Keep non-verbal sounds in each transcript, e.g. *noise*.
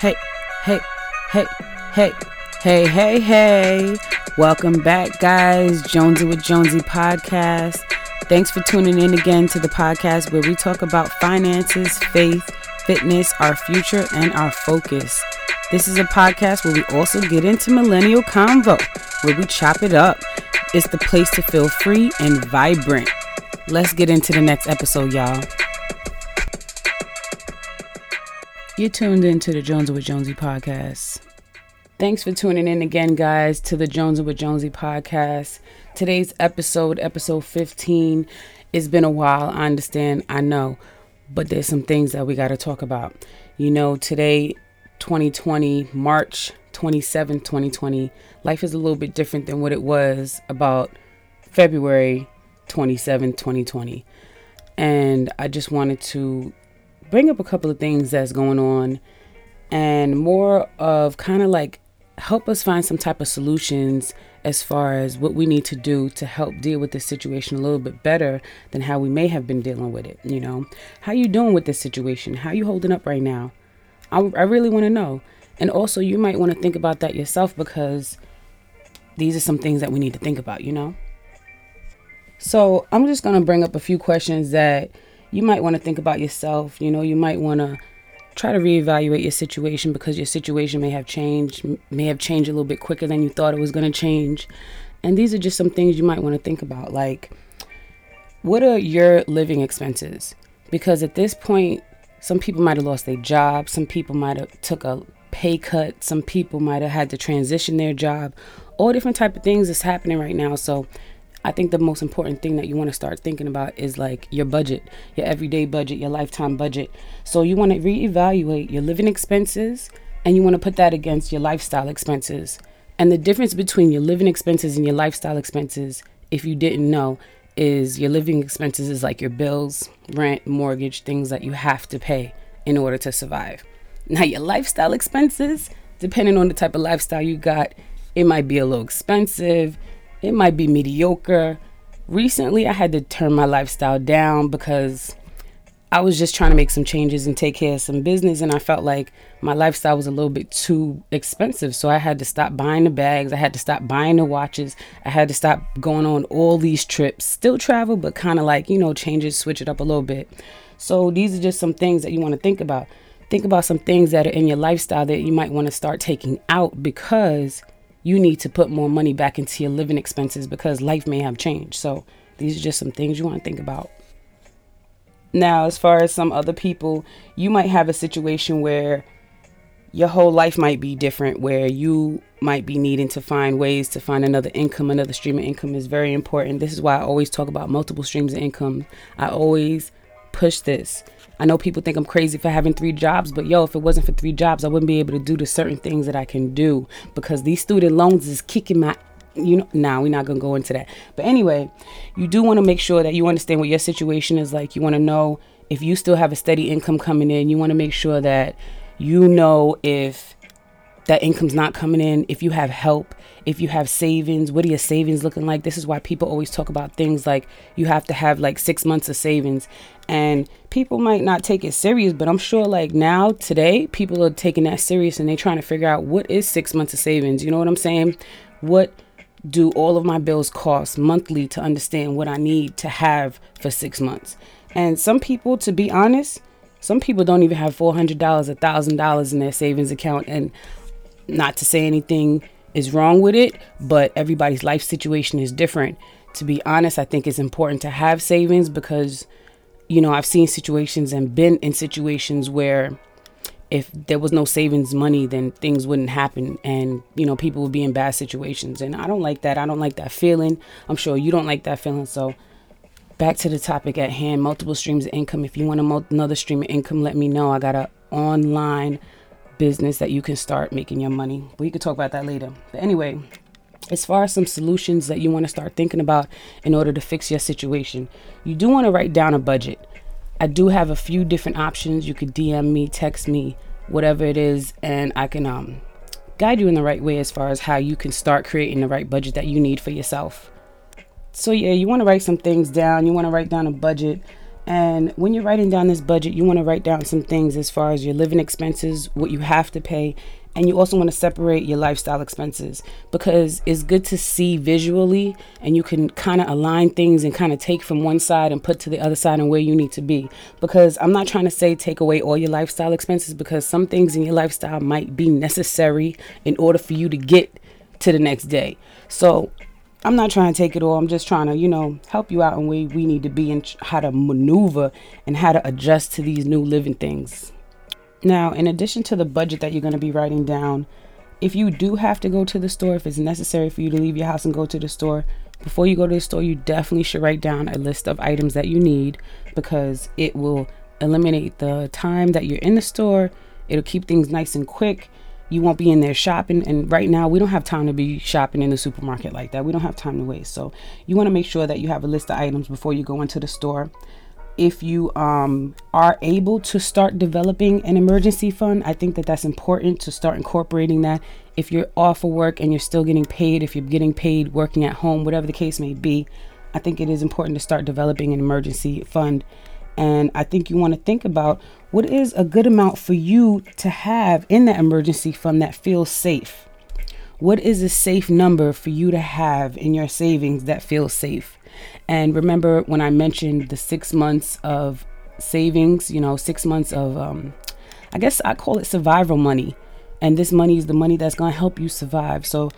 Hey, hey, hey, hey, hey, hey, hey. Welcome back, guys. Jones with Jonesy podcast. Thanks for tuning in again to the podcast where we talk about finances, faith, fitness, our future, and our focus. This is a podcast where we also get into millennial convo, where we chop it up. It's the place to feel free and vibrant. Let's get into the next episode, y'all. You're tuned into the Jones with Jonesy podcast. Thanks for tuning in again, guys, to the Jones with Jonesy podcast. Today's episode, episode 15, it's been a while. I understand, I know, but there's some things that we got to talk about. You know, today, 2020, March 27, 2020, life is a little bit different than what it was about February 27, 2020. And I just wanted to bring up a couple of things that's going on and more of kind of like help us find some type of solutions as far as what we need to do to help deal with this situation a little bit better than how we may have been dealing with it you know? How you doing with this situation? How you holding up right now? I, I really want to know. And also you might want to think about that yourself because these are some things that we need to think about you know? So i'm just going to bring up a few questions that you might want to think about yourself. You know, you might want to try to reevaluate your situation because your situation may have changed, may have changed a little bit quicker than you thought it was going to change. And these are just some things you might want to think about. Like, what are your living expenses? Because at this point, some people might have lost their job, some people might have took a pay cut, some people might have had to transition their job. All different type of things is happening right now. So I think the most important thing that you want to start thinking about is like your budget, your everyday budget, your lifetime budget. So you want to reevaluate your living expenses and you want to put that against your lifestyle expenses. And the difference between your living expenses and your lifestyle expenses, if you didn't know, is your living expenses is like your bills, rent, mortgage, things that you have to pay in order to survive. Now, your lifestyle expenses, depending on the type of lifestyle you got, it might be a little expensive it might be mediocre. Recently, I had to turn my lifestyle down because I was just trying to make some changes and take care of some business, and I felt like my lifestyle was a little bit too expensive. So I had to stop buying the bags, I had to stop buying the watches, I had to stop going on all these trips. Still travel, but kind of like, you know, change it, switch it up a little bit. So these are just some things that you want to think about. Think about some things that are in your lifestyle that you might want to start taking out because you need to put more money back into your living expenses because life may have changed. So these are just some things you want to think about. Now, as far as some other people, you might have a situation where your whole life might be different, where you might be needing to find ways to find another income, another stream of income is very important. This is why I always talk about multiple streams of income. I always push this. I know people think I'm crazy for having three jobs, but yo, if it wasn't for three jobs, I wouldn't be able to do the certain things that I can do because these student loans is kicking my you know now nah, we're not gonna go into that. But anyway you do want to make sure that you understand what your situation is like. You want to know if you still have a steady income coming in. You want to make sure that you know if that income's not coming in, if you have help, if you have savings, what are your savings looking like? This is why people always talk about things like you have to have like six months of savings. And people might not take it serious, but I'm sure like now, today, people are taking that serious and they're trying to figure out what is six months of savings. You know what I'm saying? What do all of my bills cost monthly to understand what I need to have for six months? And some people, to be honest, some people don't even have $400, $1,000 in their savings account. And not to say anything is wrong with it, but everybody's life situation is different. To be honest, I think it's important to have savings because, you know, I've seen situations and been in situations where if there was no savings money, then things wouldn't happen and, you know, people would be in bad situations. And I don't like that. I don't like that feeling. I'm sure you don't like that feeling. So, back to the topic at hand multiple streams of income. If you want another stream of income, let me know. I got an online business that you can start making your money. We could talk about that later. But anyway, as far as some solutions that you want to start thinking about in order to fix your situation, you do want to write down a budget. I do have a few different options. You could DM me, text me, whatever it is, and I can um, guide you in the right way as far as how you can start creating the right budget that you need for yourself. So, yeah, you want to write some things down. You want to write down a budget. And when you're writing down this budget, you want to write down some things as far as your living expenses, what you have to pay, and you also want to separate your lifestyle expenses. Because it's good to see visually and you can kind of align things and kind of take from one side and put to the other side and where you need to be. Because i'm not trying to say take away all your lifestyle expenses because some things in your lifestyle might be necessary in order for you to get to the next day. So I'm not trying to take it all. I'm just trying to, you know, help you out in where we need to be and how to maneuver and how to adjust to these new living things. Now, in addition to the budget that you're going to be writing down, if you do have to go to the store, if it's necessary for you to leave your house and go to the store, before you go to the store, you definitely should write down a list of items that you need because it will eliminate the time that you're in the store. It'll keep things nice and quick. You won't be in there shopping. And right now, we don't have time to be shopping in the supermarket like that. We don't have time to waste. So, you want to make sure that you have a list of items before you go into the store if you um, are able to start developing an emergency fund, I think that that's important to start incorporating that. If you're off of work and you're still getting paid, if you're getting paid working at home, whatever the case may be, I think it is important to start developing an emergency fund. And I think you want to think about what is a good amount for you to have in that emergency fund that feels safe. What is a safe number for you to have in your savings that feels safe? And remember when I mentioned the six months of savings, you know, six months of, um, I guess I call it survival money. And this money is the money that's going to help you survive. So,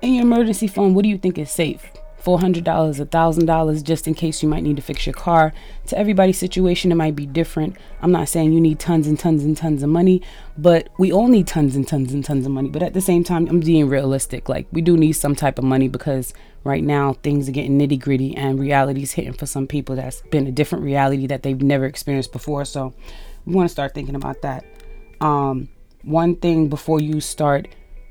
in your emergency fund, what do you think is safe? $400, $1,000 just in case you might need to fix your car. To everybody's situation, it might be different. I'm not saying you need tons and tons and tons of money, but we all need tons and tons and tons of money. But at the same time, I'm being realistic. Like, we do need some type of money because right now things are getting nitty gritty and reality's hitting for some people that's been a different reality that they've never experienced before. So, we want to start thinking about that. Um, one thing before you start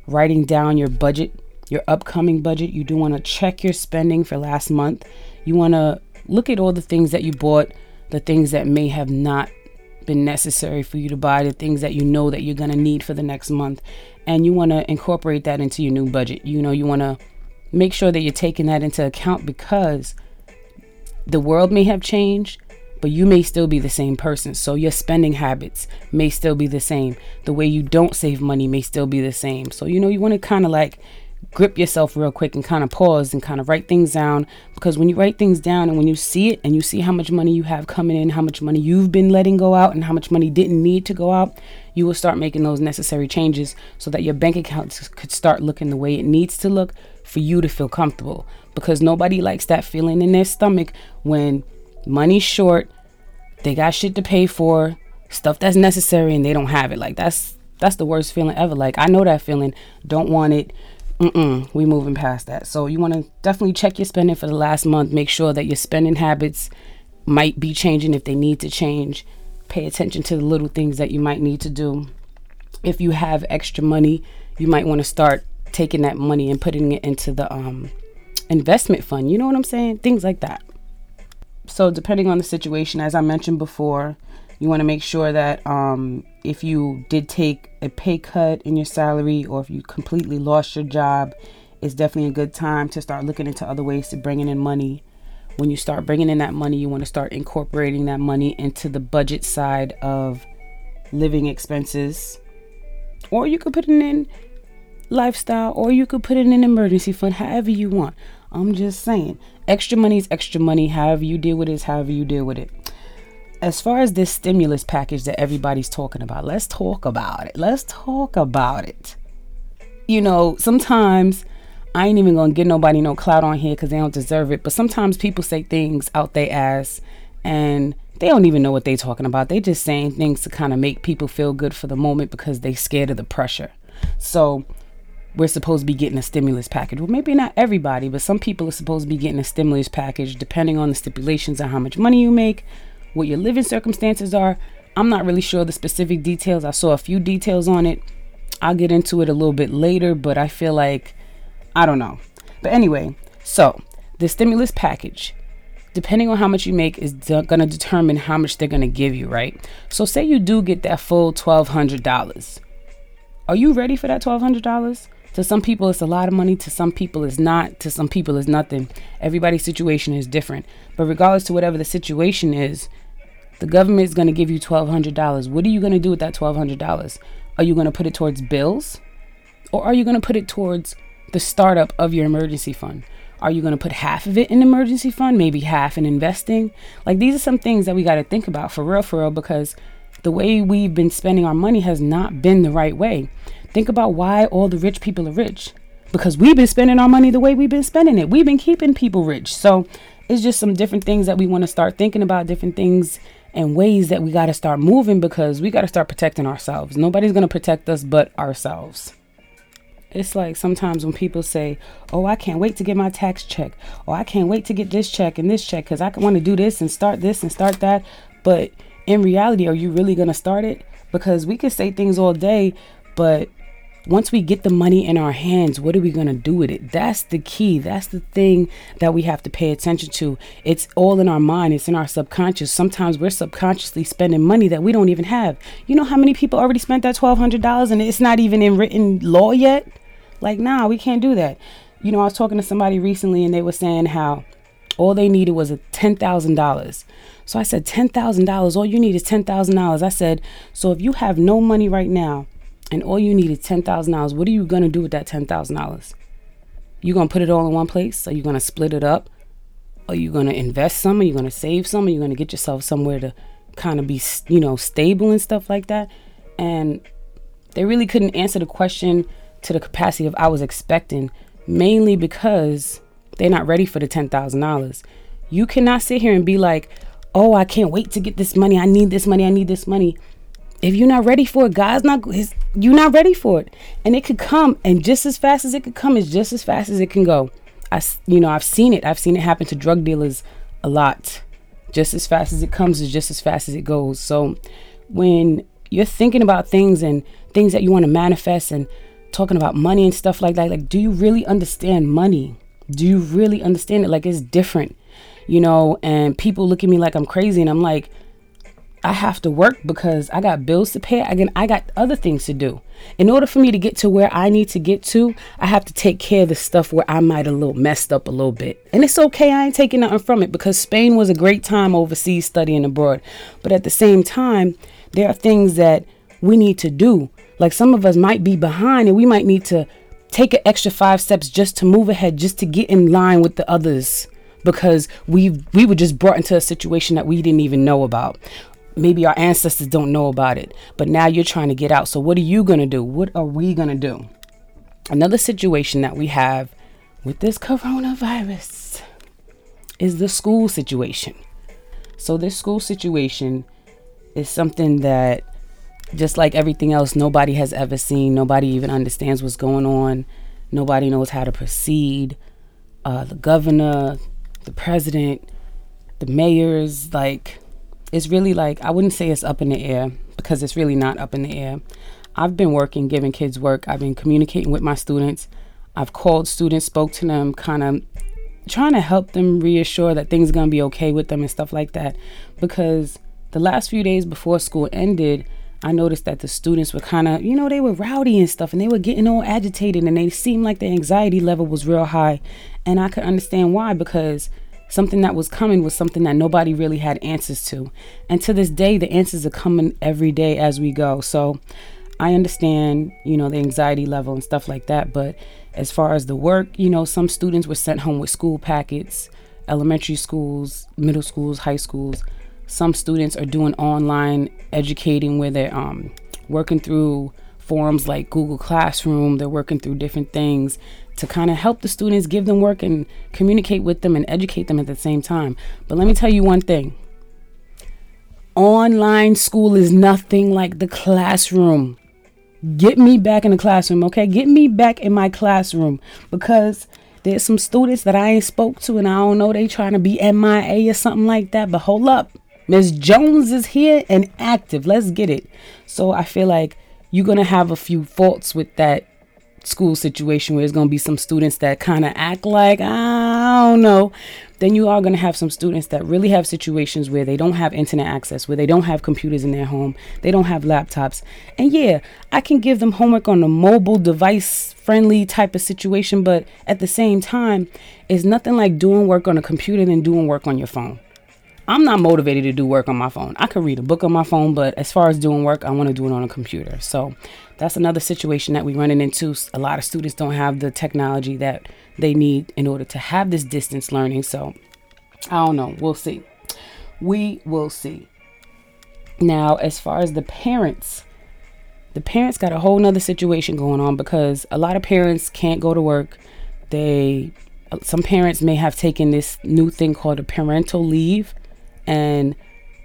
writing down your budget your upcoming budget. You do want to check your spending for last month. You want to look at all the things that you bought, the things that may have not been necessary for you to buy, the things that you know that you're going to need for the next month. And you want to incorporate that into your new budget. You know, you want to make sure that you're taking that into account because the world may have changed, but you may still be the same person. So your spending habits may still be the same. The way you don't save money may still be the same. So, you know, you want to kind of like grip yourself real quick and kind of pause and kind of write things down because when you write things down and when you see it and you see how much money you have coming in, how much money you've been letting go out and how much money didn't need to go out, you will start making those necessary changes so that your bank account could start looking the way it needs to look for you to feel comfortable because nobody likes that feeling in their stomach when money's short, they got shit to pay for, stuff that's necessary and they don't have it. Like that's that's the worst feeling ever. Like I know that feeling. Don't want it Mm-mm, we moving past that. So you want to definitely check your spending for the last month. Make sure that your spending habits might be changing if they need to change. Pay attention to the little things that you might need to do. If you have extra money, you might want to start taking that money and putting it into the um, investment fund. You know what I'm saying? Things like that. So depending on the situation, as I mentioned before, you want to make sure that um, if you did take a pay cut in your salary or if you completely lost your job, it's definitely a good time to start looking into other ways to bringing in money. When you start bringing in that money, you want to start incorporating that money into the budget side of living expenses. Or you could put it in lifestyle or you could put it in an emergency fund, however you want. I'm just saying, extra money is extra money. However you deal with it is however you deal with it as far as this stimulus package that everybody's talking about, let's talk about it. Let's talk about it. You know, sometimes I ain't even gonna get nobody no clout on here because they don't deserve it. But sometimes people say things out their ass and they don't even know what they're talking about. They just saying things to kind of make people feel good for the moment because they scared of the pressure. So we're supposed to be getting a stimulus package. Well, maybe not everybody, but some people are supposed to be getting a stimulus package depending on the stipulations on how much money you make, what your living circumstances are. I'm not really sure the specific details. I saw a few details on it. I'll get into it a little bit later, but I feel like I don't know. But anyway, so the stimulus package. depending on how much you make is de- going to determine how much they're going to give you, right? So say you do get that full $1200. Are you ready for that $1200? To some people, it's a lot of money. To some people, it's not. To some people, it's nothing. Everybody's situation is different. But regardless to whatever the situation is, the government is going to give you $1,200. What are you going to do with that $1,200? Are you going to put it towards bills? Or are you going to put it towards the startup of your emergency fund? Are you going to put half of it in emergency fund, maybe half in investing? Like these are some things that we got to think about for real, for real, because the way we've been spending our money has not been the right way. Think about why all the rich people are rich. Because we've been spending our money the way we've been spending it. We've been keeping people rich. So it's just some different things that we want to start thinking about, different things and ways that we got to start moving because we got to start protecting ourselves. Nobody's going to protect us but ourselves. It's like sometimes when people say, Oh, I can't wait to get my tax check, or I can't wait to get this check and this check because I want to do this and start this and start that. But in reality, are you really going to start it? Because we could say things all day, but once we get the money in our hands, what are we going to do with it? That's the key. That's the thing that we have to pay attention to. It's all in our mind, it's in our subconscious. Sometimes we're subconsciously spending money that we don't even have. You know how many people already spent that $1,200 and it's not even in written law yet? Like, nah, we can't do that. You know, I was talking to somebody recently and they were saying how all they needed was a $10,000. So I said, $10,000, all you need is $10,000. I said, so if you have no money right now, and all you need is $10,000, what are you going to do with that $10,000? You going to put it all in one place? Are you going to split it up? Are you going to invest some? Are you going to save some? Are you going to get yourself somewhere to kind of be, you know, stable and stuff like that? And they really couldn't answer the question to the capacity of I was expecting, mainly because they're not ready for the $10,000. You cannot sit here and be like, oh, I can't wait to get this money. I need this money. I need this money if you're not ready for it, God's not you're not ready for it. And it could come and just as fast as it could come is just as fast as it can go. I you know, I've seen it. I've seen it happen to drug dealers a lot. Just as fast as it comes is just as fast as it goes. So when you're thinking about things and things that you want to manifest and talking about money and stuff like that, like do you really understand money? Do you really understand it? Like it's different, you know, and people look at me like I'm crazy and I'm like, I have to work because I got bills to pay. Again, I got other things to do. In order for me to get to where I need to get to, I have to take care of the stuff where I might a little messed up a little bit. And it's okay, I ain't taking nothing from it because Spain was a great time overseas studying abroad. But at the same time, there are things that we need to do. Like some of us might be behind and we might need to take an extra five steps just to move ahead, just to get in line with the others because we we were just brought into a situation that we didn't even know about maybe our ancestors don't know about it, but now you're trying to get out. So, what are you going to do? What are we going to do? Another situation that we have with this coronavirus is the school situation. So, this school situation is something that, just like everything else, nobody has ever seen. Nobody even understands what's going on. Nobody knows how to proceed. Uh, the governor, the president, the mayors, like, it's really like I wouldn't say it's up in the air because it's really not up in the air. I've been working, giving kids work. I've been communicating with my students. I've called students, spoke to them, kind of trying to help them reassure that things going to be okay with them and stuff like that. Because the last few days before school ended, I noticed that the students were kind of, you know, they were rowdy and stuff and they were getting all agitated and they seemed like their anxiety level was real high. And I could understand why because something that was coming was something that nobody really had answers to. And to this day, the answers are coming every day as we go. So I understand, you know, the anxiety level and stuff like that. But as far as the work, you know, some students were sent home with school packets, elementary schools, middle schools, high schools. Some students are doing online educating where they're um, working through forums like Google Classroom. They're working through different things to kind of help the students, give them work, and communicate with them and educate them at the same time. But let me tell you one thing online school is nothing like the classroom. Get me back in the classroom, okay? Get me back in my classroom because there's some students that I ain't spoke to and I don't know they trying to be MIA or something like that. But hold up. Miss Jones is here and active. Let's get it. So I feel like you're to have a few faults with that school situation where there's going to be some students that kind of act like, I don't know. then you are going to have some students that really have situations where they don't have internet access, where they don't have computers in their home, they don't have laptops. And yeah, I can give them homework on a mobile device friendly type of situation, but at the same time, it's nothing like doing work on a computer than doing work on your phone. I'm not motivated to do work on my phone. I could read a book on my phone, but as far as doing work, I want to do it on a computer. So that's another situation that we're running into. A lot of students don't have the technology that they need in order to have this distance learning. So I don't know. We'll see. We will see. Now, as far as the parents, the parents got a whole nother situation going on because a lot of parents can't go to work. They uh, some parents may have taken this new thing called a parental leave and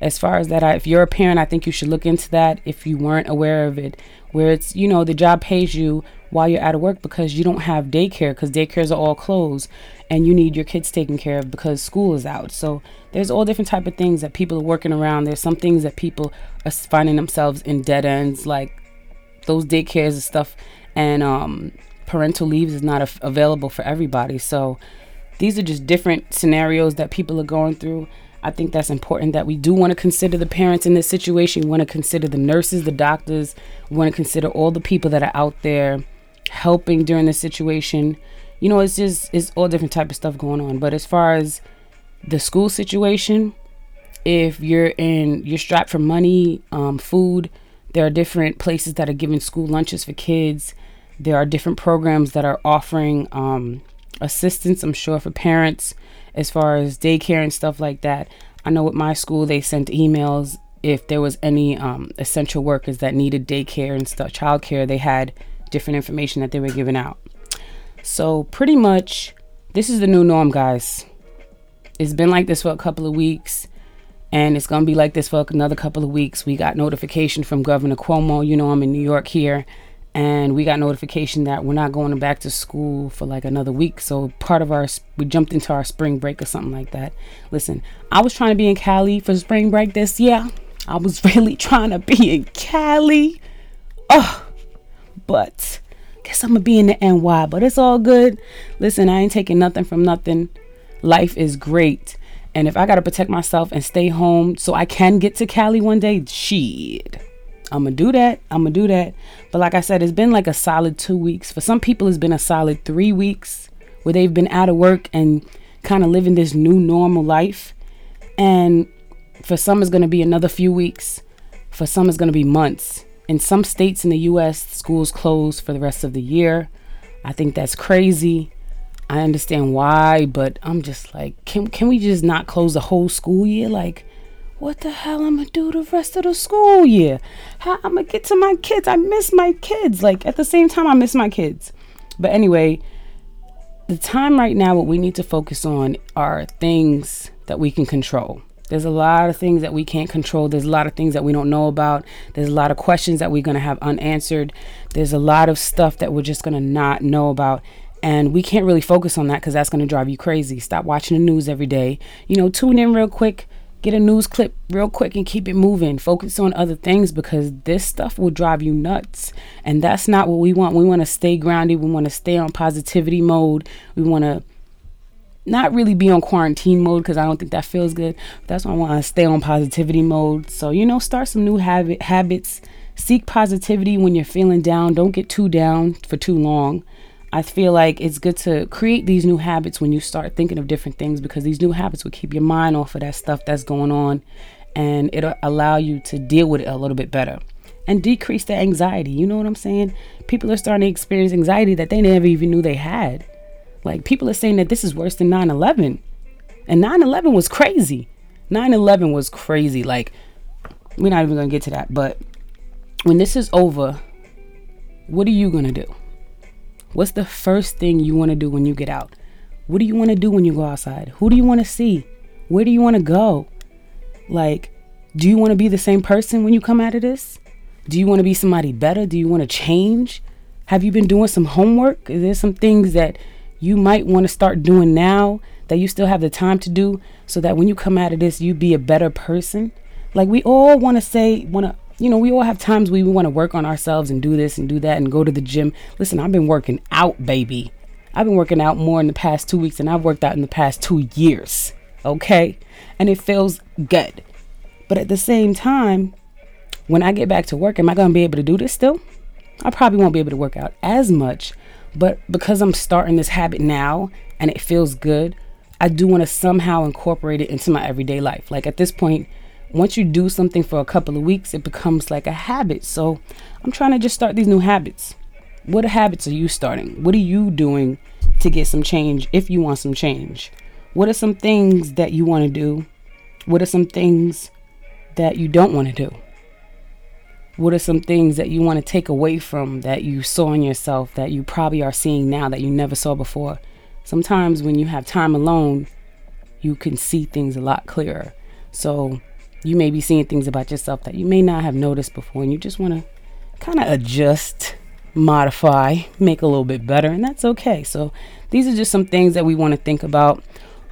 as far as that I, if you're a parent i think you should look into that if you weren't aware of it where it's you know the job pays you while you're out of work because you don't have daycare because daycares are all closed and you need your kids taken care of because school is out. So there's all different type of things that people are working around. There's some things that people are finding themselves in dead ends like those daycares and stuff. And um, parental leaves is not a- available for everybody. So these are just different scenarios that people are going through I think that's important that we do want to consider the parents in this situation. We want to consider the nurses, the doctors. We want to consider all the people that are out there helping during this situation. You know, it's just it's all different type of stuff going on. But as far as the school situation, if you're in you're strapped for money, um, food, there are different places that are giving school lunches for kids. There are different programs that are offering um, assistance, I'm sure, for parents as far as daycare and stuff like that. I know at my school they sent emails if there was any um, essential workers that needed daycare and stuff, childcare. They had different information that they were giving out. So pretty much, this is the new norm, guys. It's been like this for a couple of weeks, and it's gonna be like this for another couple of weeks. We got notification from Governor Cuomo. You know, I'm in New York here, and we got notification that we're not going back to school for like another week. So part of our we jumped into our spring break or something like that. Listen, I was trying to be in Cali for spring break this year. I was *laughs* really trying to be in Cali. Oh, but guess I'm gonna be in the NY, but it's all good. Listen, I ain't taking nothing from nothing. Life is great. And if I gotta protect myself and stay home so I can get to Cali one day, shit. I'm gonna do that. I'm gonna do that. But like I said, it's been like a solid two weeks. For some people, it's been a solid three weeks where they've been out of work and kind of living this new normal life. And for some, it's gonna be another few weeks. For some, it's gonna be months. In some states in the US, schools close for the rest of the year. I think that's crazy. I understand why, but I'm just like, can can we just not close the whole school year? Like, what the hell I'm gonna do the rest of the school year? How I'm gonna get to my kids? I miss my kids. Like at the same time, I miss my kids. But anyway, the time right now, what we need to focus on are things that we can control. There's a lot of things that we can't control. There's a lot of things that we don't know about. There's a lot of questions that we're going to have unanswered. There's a lot of stuff that we're just going to not know about. And we can't really focus on that because that's going to drive you crazy. Stop watching the news every day. You know, tune in real quick get a news clip real quick and keep it moving. Focus on other things because this stuff will drive you nuts. And that's not what we want. We want to stay grounded. We want to stay on positivity mode. We want to not really be on quarantine mode because I don't think that feels good. That's why I want to stay on positivity mode. So, you know, start some new habit habits. Seek positivity when you're feeling down. Don't get too down for too long. I feel like it's good to create these new habits when you start thinking of different things because these new habits will keep your mind off of that stuff that's going on and it'll allow you to deal with it a little bit better and decrease the anxiety. You know what I'm saying? People are starting to experience anxiety that they never even knew they had. Like people are saying that this is worse than 9 11. And 9 11 was crazy. 9 11 was crazy. Like, we're not even going to get to that. But when this is over, what are you going to do? What's the first thing you want to do when you get out? What do you want to do when you go outside? Who do you want to see? Where do you want to go? Like, do you want to be the same person when you come out of this? Do you want to be somebody better? Do you want to change? Have you been doing some homework? Is there some things that you might want to start doing now that you still have the time to do so that when you come out of this, you be a better person? Like, we all want to say, want to you know, we all have times we want to work on ourselves and do this and do that and go to the gym. Listen, I've been working out, baby. I've been working out more in the past two weeks than I've worked out in the past two years. Okay? And it feels good. But at the same time, when I get back to work, am I going to be able to do this still? I probably won't be able to work out as much. But because I'm starting this habit now and it feels good, I do want to somehow incorporate it into my everyday life. Like at this point, once you do something for a couple of weeks, it becomes like a habit. So I'm trying to just start these new habits. What habits are you starting? What are you doing to get some change if you want some change? What are some things that you want to do? What are some things that you don't want to do? What are some things that you want to take away from that you saw in yourself that you probably are seeing now that you never saw before? Sometimes when you have time alone, you can see things a lot clearer. So you may be seeing things about yourself that you may not have noticed before, and you just want to kind of adjust, modify, make a little bit better, and that's okay. So these are just some things that we want to think about.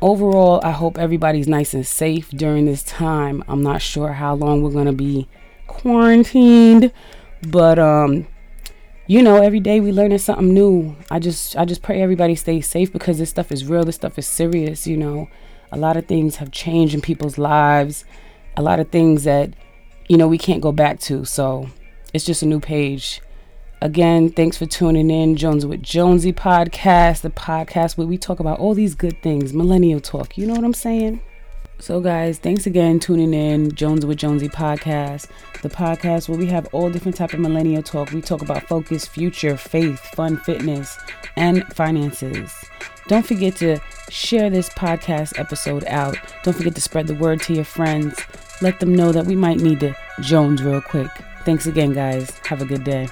Overall, I hope everybody's nice and safe during this time. I'm not sure how long we're going to be quarantined, but um you know, every day we learning something new. I just I just pray everybody stays safe because this stuff is real. This stuff is serious, you know. A lot of things have changed in people's lives. A lot of things that you know we can't go back to. So, it's just a new page. Again, thanks for tuning in. Jones with Jonesy podcast, the podcast where we talk about all these good things, millennial talk. You know what I'm saying? So, guys, thanks again tuning in. Jones with Jonesy podcast, the podcast where we have all different type of millennial talk. We talk about focus, future, faith, fun, fitness, and finances. Don't forget to share this podcast episode out. Don't forget to spread the word to your friends. Let them know that we might need to Jones real quick. Thanks again, guys. Have a good day.